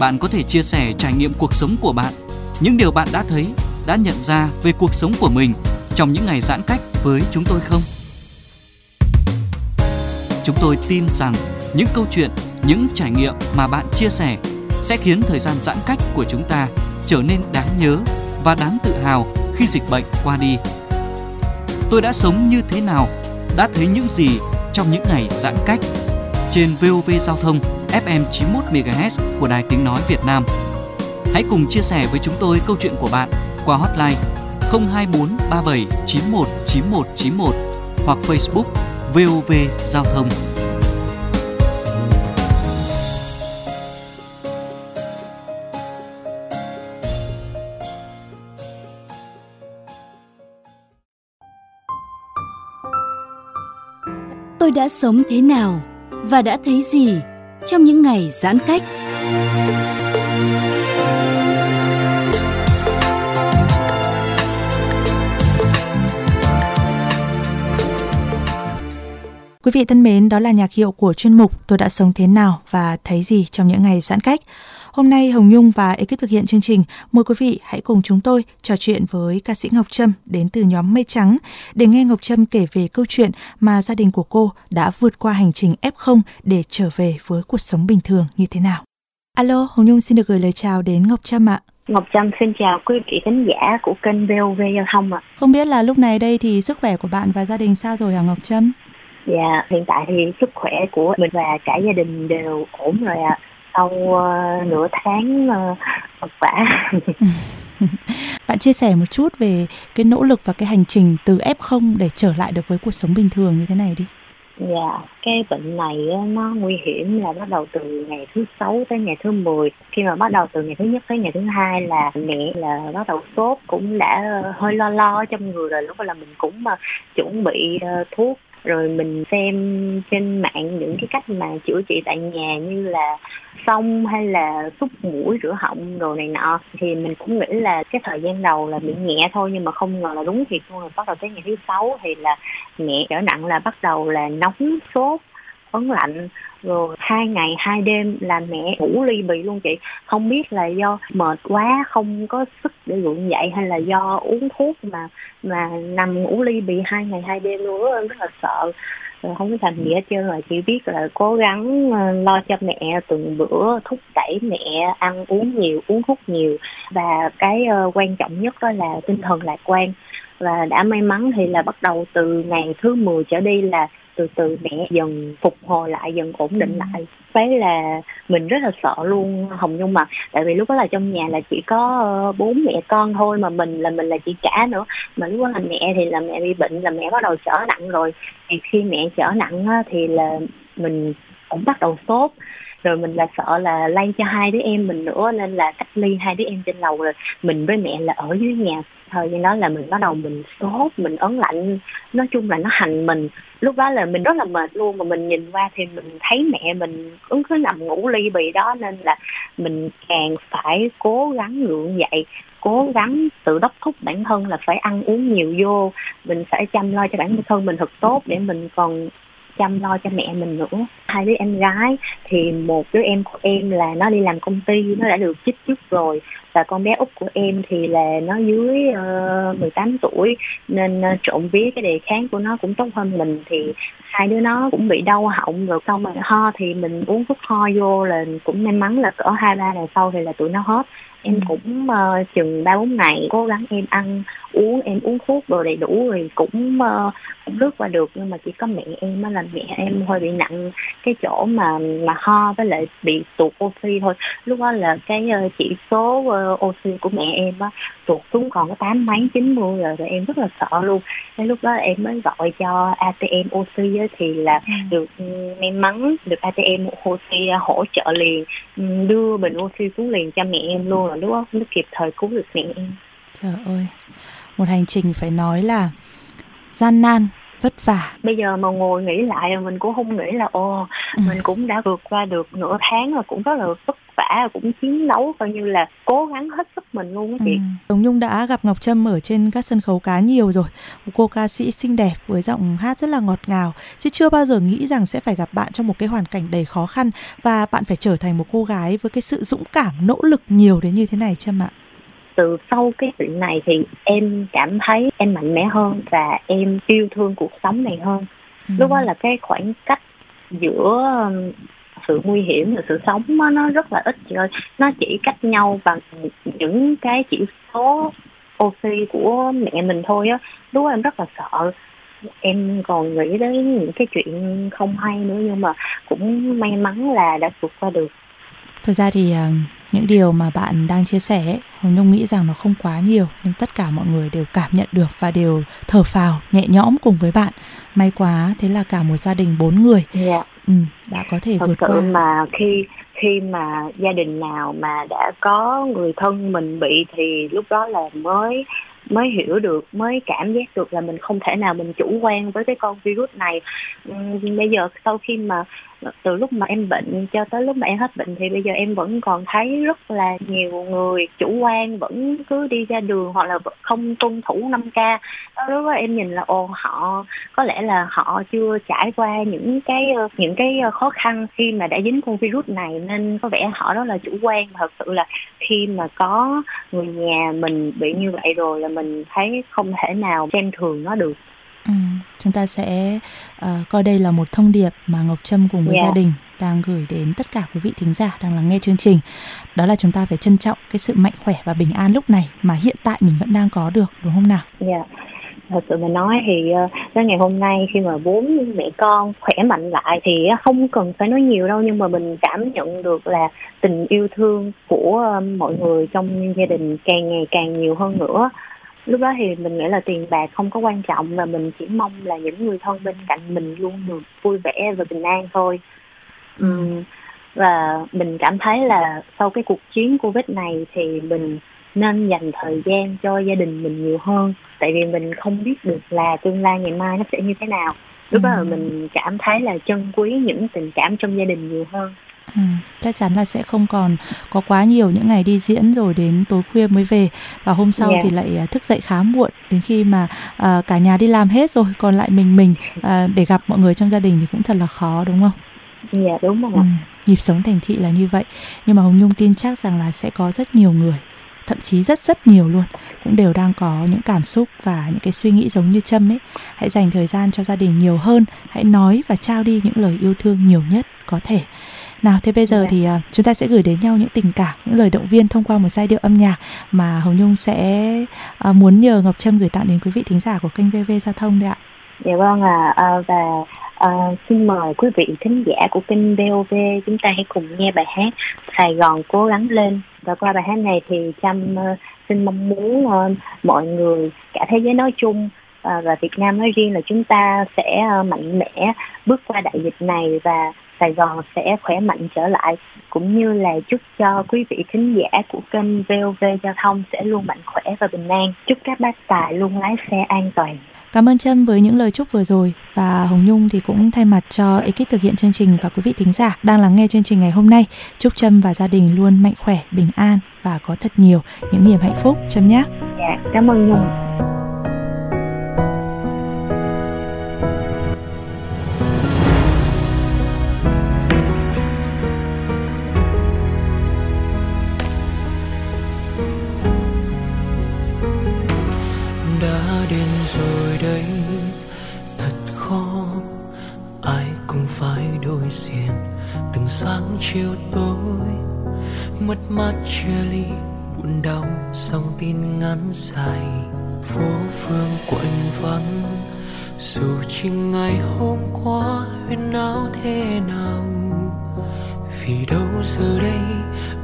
Bạn có thể chia sẻ trải nghiệm cuộc sống của bạn, những điều bạn đã thấy, đã nhận ra về cuộc sống của mình trong những ngày giãn cách với chúng tôi không? Chúng tôi tin rằng những câu chuyện, những trải nghiệm mà bạn chia sẻ sẽ khiến thời gian giãn cách của chúng ta trở nên đáng nhớ và đáng tự hào khi dịch bệnh qua đi. Tôi đã sống như thế nào, đã thấy những gì trong những ngày giãn cách trên VOV Giao thông FM 91 MHz của Đài Tiếng nói Việt Nam. Hãy cùng chia sẻ với chúng tôi câu chuyện của bạn qua hotline 024 37 91 91 91 hoặc Facebook VOV Giao thông. tôi đã sống thế nào và đã thấy gì trong những ngày giãn cách. Quý vị thân mến, đó là nhạc hiệu của chuyên mục Tôi đã sống thế nào và thấy gì trong những ngày giãn cách. Hôm nay Hồng Nhung và ekip thực hiện chương trình mời quý vị hãy cùng chúng tôi trò chuyện với ca sĩ Ngọc Trâm đến từ nhóm Mây Trắng để nghe Ngọc Trâm kể về câu chuyện mà gia đình của cô đã vượt qua hành trình F0 để trở về với cuộc sống bình thường như thế nào. Alo, Hồng Nhung xin được gửi lời chào đến Ngọc Trâm ạ. Ngọc Trâm xin chào quý vị khán giả của kênh VOV Giao thông ạ. Không biết là lúc này đây thì sức khỏe của bạn và gia đình sao rồi hả Ngọc Trâm? Dạ, hiện tại thì sức khỏe của mình và cả gia đình đều ổn rồi ạ. À sau uh, nửa tháng uh, vật vả bạn chia sẻ một chút về cái nỗ lực và cái hành trình từ F0 để trở lại được với cuộc sống bình thường như thế này đi. Dạ, cái bệnh này nó nguy hiểm là bắt đầu từ ngày thứ sáu tới ngày thứ 10. Khi mà bắt đầu từ ngày thứ nhất tới ngày thứ hai là mẹ là bắt đầu sốt cũng đã hơi lo lo trong người rồi lúc đó là mình cũng mà chuẩn bị thuốc rồi mình xem trên mạng những cái cách mà chữa trị tại nhà như là xong hay là xúc mũi rửa họng đồ này nọ. Thì mình cũng nghĩ là cái thời gian đầu là bị nhẹ thôi nhưng mà không ngờ là đúng thiệt luôn. Rồi bắt đầu tới ngày thứ sáu thì là nhẹ trở nặng là bắt đầu là nóng sốt phấn lạnh, rồi hai ngày, hai đêm là mẹ ngủ ly bì luôn chị. Không biết là do mệt quá, không có sức để gượng dậy hay là do uống thuốc mà mà nằm ngủ ly bì hai ngày, hai đêm luôn rất là sợ. Không có thành gì hết trơn rồi, chỉ biết là cố gắng ờ, lo cho mẹ từng bữa, thúc đẩy mẹ ăn uống nhiều, uống thuốc nhiều. Và cái ờ, quan trọng nhất đó là tinh thần lạc quan và đã may mắn thì là bắt đầu từ ngày thứ 10 trở đi là từ từ mẹ dần phục hồi lại dần ổn định ừ. lại. Đấy là mình rất là sợ luôn hồng nhung mà tại vì lúc đó là trong nhà là chỉ có ờ, bốn mẹ con thôi mà mình là mình là chị cả nữa. Mà lúc đó là mẹ thì là mẹ bị bệnh là mẹ bắt đầu trở nặng rồi. Thì khi mẹ trở nặng thì là mình cũng bắt đầu sốt rồi mình là sợ là lây cho hai đứa em mình nữa, nên là cách ly hai đứa em trên lầu rồi mình với mẹ là ở dưới nhà. Thời gian đó là mình bắt đầu mình sốt, mình ấn lạnh. Nói chung là nó hành mình. Lúc đó là mình rất là mệt luôn, mà mình nhìn qua thì mình thấy mẹ mình ứng cứ nằm ngủ ly bì đó, nên là mình càng phải cố gắng ngượng dậy, cố gắng tự đốc thúc bản thân là phải ăn uống nhiều vô. Mình phải chăm lo cho bản thân mình thật tốt để mình còn chăm lo cho mẹ mình nữa. Hai đứa em gái thì một đứa em của em là nó đi làm công ty, nó đã được chích trước rồi và con bé út của em thì là nó dưới uh, ờ, 18 tuổi nên uh, trộn vía cái đề kháng của nó cũng tốt hơn mình thì hai đứa nó cũng bị đau họng rồi xong mà ho thì mình uống thuốc ho vô là cũng may mắn là cỡ hai ba ngày sau thì là tụi nó hết. Em cũng uh, chừng ba bốn ngày cố gắng em ăn uống em uống thuốc đồ đầy đủ rồi cũng uh, cũng lướt qua được nhưng mà chỉ có mẹ em á là mẹ em hơi bị nặng cái chỗ mà mà ho với lại bị tụt oxy thôi. Lúc đó là cái uh, chỉ số uh, oxy của mẹ em á tụt xuống còn có tám mấy chín mươi rồi rồi em rất là sợ luôn. Cái lúc đó em mới gọi cho ATM oxy á, thì là ừ. được um, may mắn được ATM oxy hỗ trợ liền um, đưa bình oxy xuống liền cho mẹ em luôn rồi lúc đó mới kịp thời cứu được mẹ em. Trời ơi. Một hành trình phải nói là gian nan vất vả bây giờ mà ngồi nghĩ lại mình cũng không nghĩ là ồ ừ. mình cũng đã vượt qua được nửa tháng rồi cũng rất là vất vả cũng chiến đấu coi như là cố gắng hết sức mình luôn á chị. Ừ. Nhung đã gặp Ngọc Trâm ở trên các sân khấu cá nhiều rồi. Một cô ca sĩ xinh đẹp với giọng hát rất là ngọt ngào chứ chưa bao giờ nghĩ rằng sẽ phải gặp bạn trong một cái hoàn cảnh đầy khó khăn và bạn phải trở thành một cô gái với cái sự dũng cảm nỗ lực nhiều đến như thế này Trâm ạ từ sau cái chuyện này thì em cảm thấy em mạnh mẽ hơn và em yêu thương cuộc sống này hơn. Ừ. lúc đó là cái khoảng cách giữa um, sự nguy hiểm và sự sống đó, nó rất là ít. Chị ơi nó chỉ cách nhau bằng những cái chỉ số oxy của mẹ mình thôi á. Lúc đó em rất là sợ. Em còn nghĩ đến những cái chuyện không hay nữa nhưng mà cũng may mắn là đã vượt qua được. Thực ra thì um, những điều mà bạn đang chia sẻ ấy, Hồng Nhung nghĩ rằng nó không quá nhiều nhưng tất cả mọi người đều cảm nhận được và đều thở phào nhẹ nhõm cùng với bạn may quá thế là cả một gia đình bốn người yeah. Dạ. ừ, đã có thể Thật vượt sự qua mà khi khi mà gia đình nào mà đã có người thân mình bị thì lúc đó là mới mới hiểu được mới cảm giác được là mình không thể nào mình chủ quan với cái con virus này uhm, bây giờ sau khi mà từ lúc mà em bệnh cho tới lúc mà em hết bệnh thì bây giờ em vẫn còn thấy rất là nhiều người chủ quan, vẫn cứ đi ra đường hoặc là không tuân thủ 5 k. Lúc đó em nhìn là, ồ, họ, có lẽ là họ chưa trải qua những cái ờ, những cái ờ, khó khăn khi mà đã dính con virus này, nên có vẻ họ rất là chủ quan. Thật sự là khi mà có người nhà mình bị như vậy rồi là mình thấy không thể nào xem thường nó được. Ừ, chúng ta sẽ uh, coi đây là một thông điệp mà Ngọc Trâm cùng với yeah. gia đình đang gửi đến tất cả quý vị thính giả đang lắng nghe chương trình. Đó là chúng ta phải trân trọng cái sự mạnh khỏe và bình an lúc này mà hiện tại mình vẫn đang có được đúng không nào? Dạ. Yeah. Thật sự mà nói thì uh, đến ngày hôm nay khi mà bốn mẹ con khỏe mạnh lại thì không cần phải nói nhiều đâu nhưng mà mình cảm nhận được là tình yêu thương của mọi người trong gia đình càng ngày càng nhiều hơn nữa lúc đó thì mình nghĩ là tiền bạc không có quan trọng và mình chỉ mong là những người thân bên cạnh mình luôn được vui vẻ và bình an thôi. Ừ. và mình cảm thấy là sau cái cuộc chiến covid này thì mình nên dành thời gian cho gia đình mình nhiều hơn. Tại vì mình không biết được là tương lai ngày mai nó sẽ như thế nào. Lúc đó là mình cảm thấy là trân quý những tình cảm trong gia đình nhiều hơn Ừ, chắc chắn là sẽ không còn có quá nhiều những ngày đi diễn rồi đến tối khuya mới về và hôm sau yeah. thì dạ. lại à, thức dậy khá muộn đến khi mà uh, cả nhà đi làm hết rồi còn lại mình mình uh, để gặp mọi người trong gia đình thì cũng thật là khó đúng không? Dạ đúng rồi. Ừ, nhịp sống thành thị là như vậy nhưng mà Hồng Nhung tin chắc rằng là sẽ có rất nhiều người thậm chí rất rất nhiều luôn cũng đều đang có những cảm xúc và những cái suy nghĩ giống như Trâm ấy hãy dành thời gian cho gia đình nhiều hơn hãy nói và trao đi những lời yêu thương nhiều nhất có thể nào thế bây giờ. Dạ. thì uh, chúng ta sẽ gửi đến nhau những tình cảm những lời động viên thông qua một giai điệu âm nhạc mà hồng nhung sẽ uh, muốn nhờ ngọc trâm gửi tặng đến quý vị thính giả của kênh vv giao thông đấy ạ dạ vâng ạ à, và uh, xin mời quý vị thính giả của kênh VOV chúng ta hãy cùng nghe bài hát Sài Gòn cố gắng lên và qua bài hát này thì Trâm uh, xin mong muốn uh, mọi người cả thế giới nói chung uh, và Việt Nam nói riêng là chúng ta sẽ uh, mạnh mẽ bước qua đại dịch này và Sài Gòn sẽ khỏe mạnh trở lại cũng như là chúc cho quý vị thính giả của kênh VOV Giao thông sẽ luôn mạnh khỏe và bình an. Chúc các bác tài luôn lái xe an toàn. Cảm ơn Trâm với những lời chúc vừa rồi và Hồng Nhung thì cũng thay mặt cho ekip thực hiện chương trình và quý vị thính giả đang lắng nghe chương trình ngày hôm nay. Chúc Trâm và gia đình luôn mạnh khỏe, bình an và có thật nhiều những niềm hạnh phúc Trâm nhé. Dạ, cảm ơn Nhung. Mắt chia ly buồn đau song tin ngắn dài. Phố phương quạnh vắng, dù chỉ ngày hôm qua huyên náo thế nào. Vì đâu giờ đây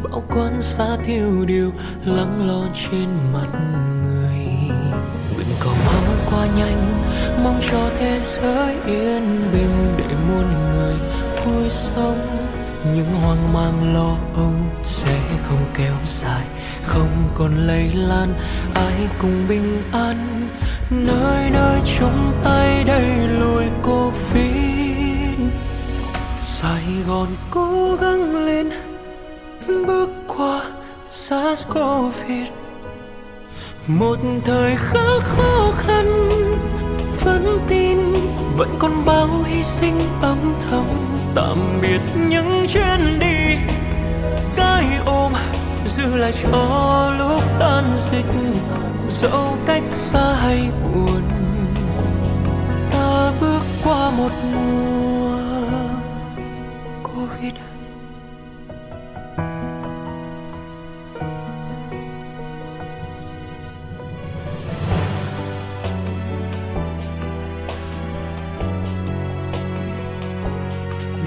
bao quan xa tiêu điều lắng lo trên mặt người. Nguyện cầu mong qua nhanh, mong cho thế giới yên bình để muôn người vui sống những hoang mang lo âu sẽ không kéo dài, không còn lây lan. Ai cùng bình an, nơi nơi trong tay đầy lùi covid sài gòn cố gắng lên, bước qua sars covid một thời khắc khó khăn vẫn tin, vẫn còn bao hy sinh âm thầm tạm biệt những chuyến đi. Cái ôm giữ lại cho lúc tan dịch, dẫu cách xa hay buồn, ta bước qua một mùa covid.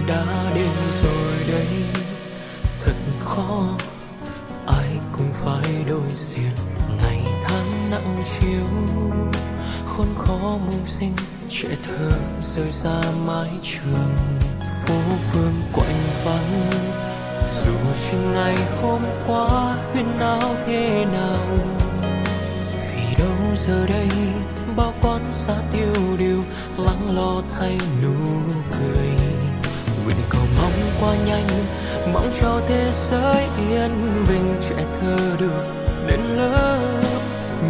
Đã đến rồi đây. Thật khó, ai cũng phải đối diện. Ngày tháng nặng chiếu khốn khó mưu sinh. Trẻ thơ rơi xa mái trường. Phố phường quạnh vắng. Dù chỉ ngày hôm qua, huyên náo thế nào? Vì đâu giờ đây, bao con xa tiêu điều, lắng lo thay nụ cười mong qua nhanh, mong cho thế giới yên bình trẻ thơ được đến lớp.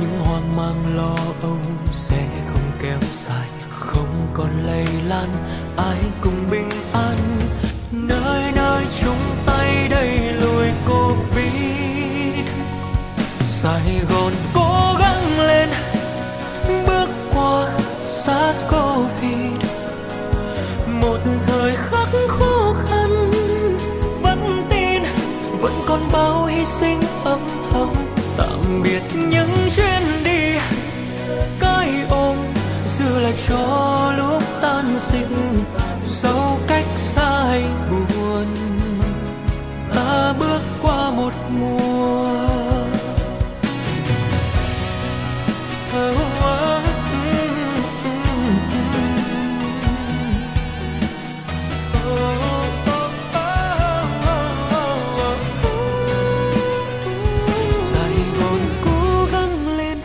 Những hoang mang lo âu sẽ không kéo dài, không còn lây lan, ai cùng bình an. Nơi nơi chung tay đẩy lùi covid. Sài gòn là cho lúc tan dịch dẫu cách xa hay buồn, ta bước qua một mùa. Oh, oh, oh, Sài Gòn cố gắng lên,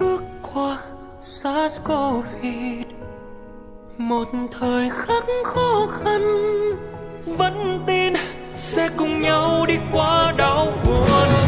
bước qua. SARS Covid một thời khắc khó khăn, vẫn tin sẽ cùng nhau đi qua đau buồn.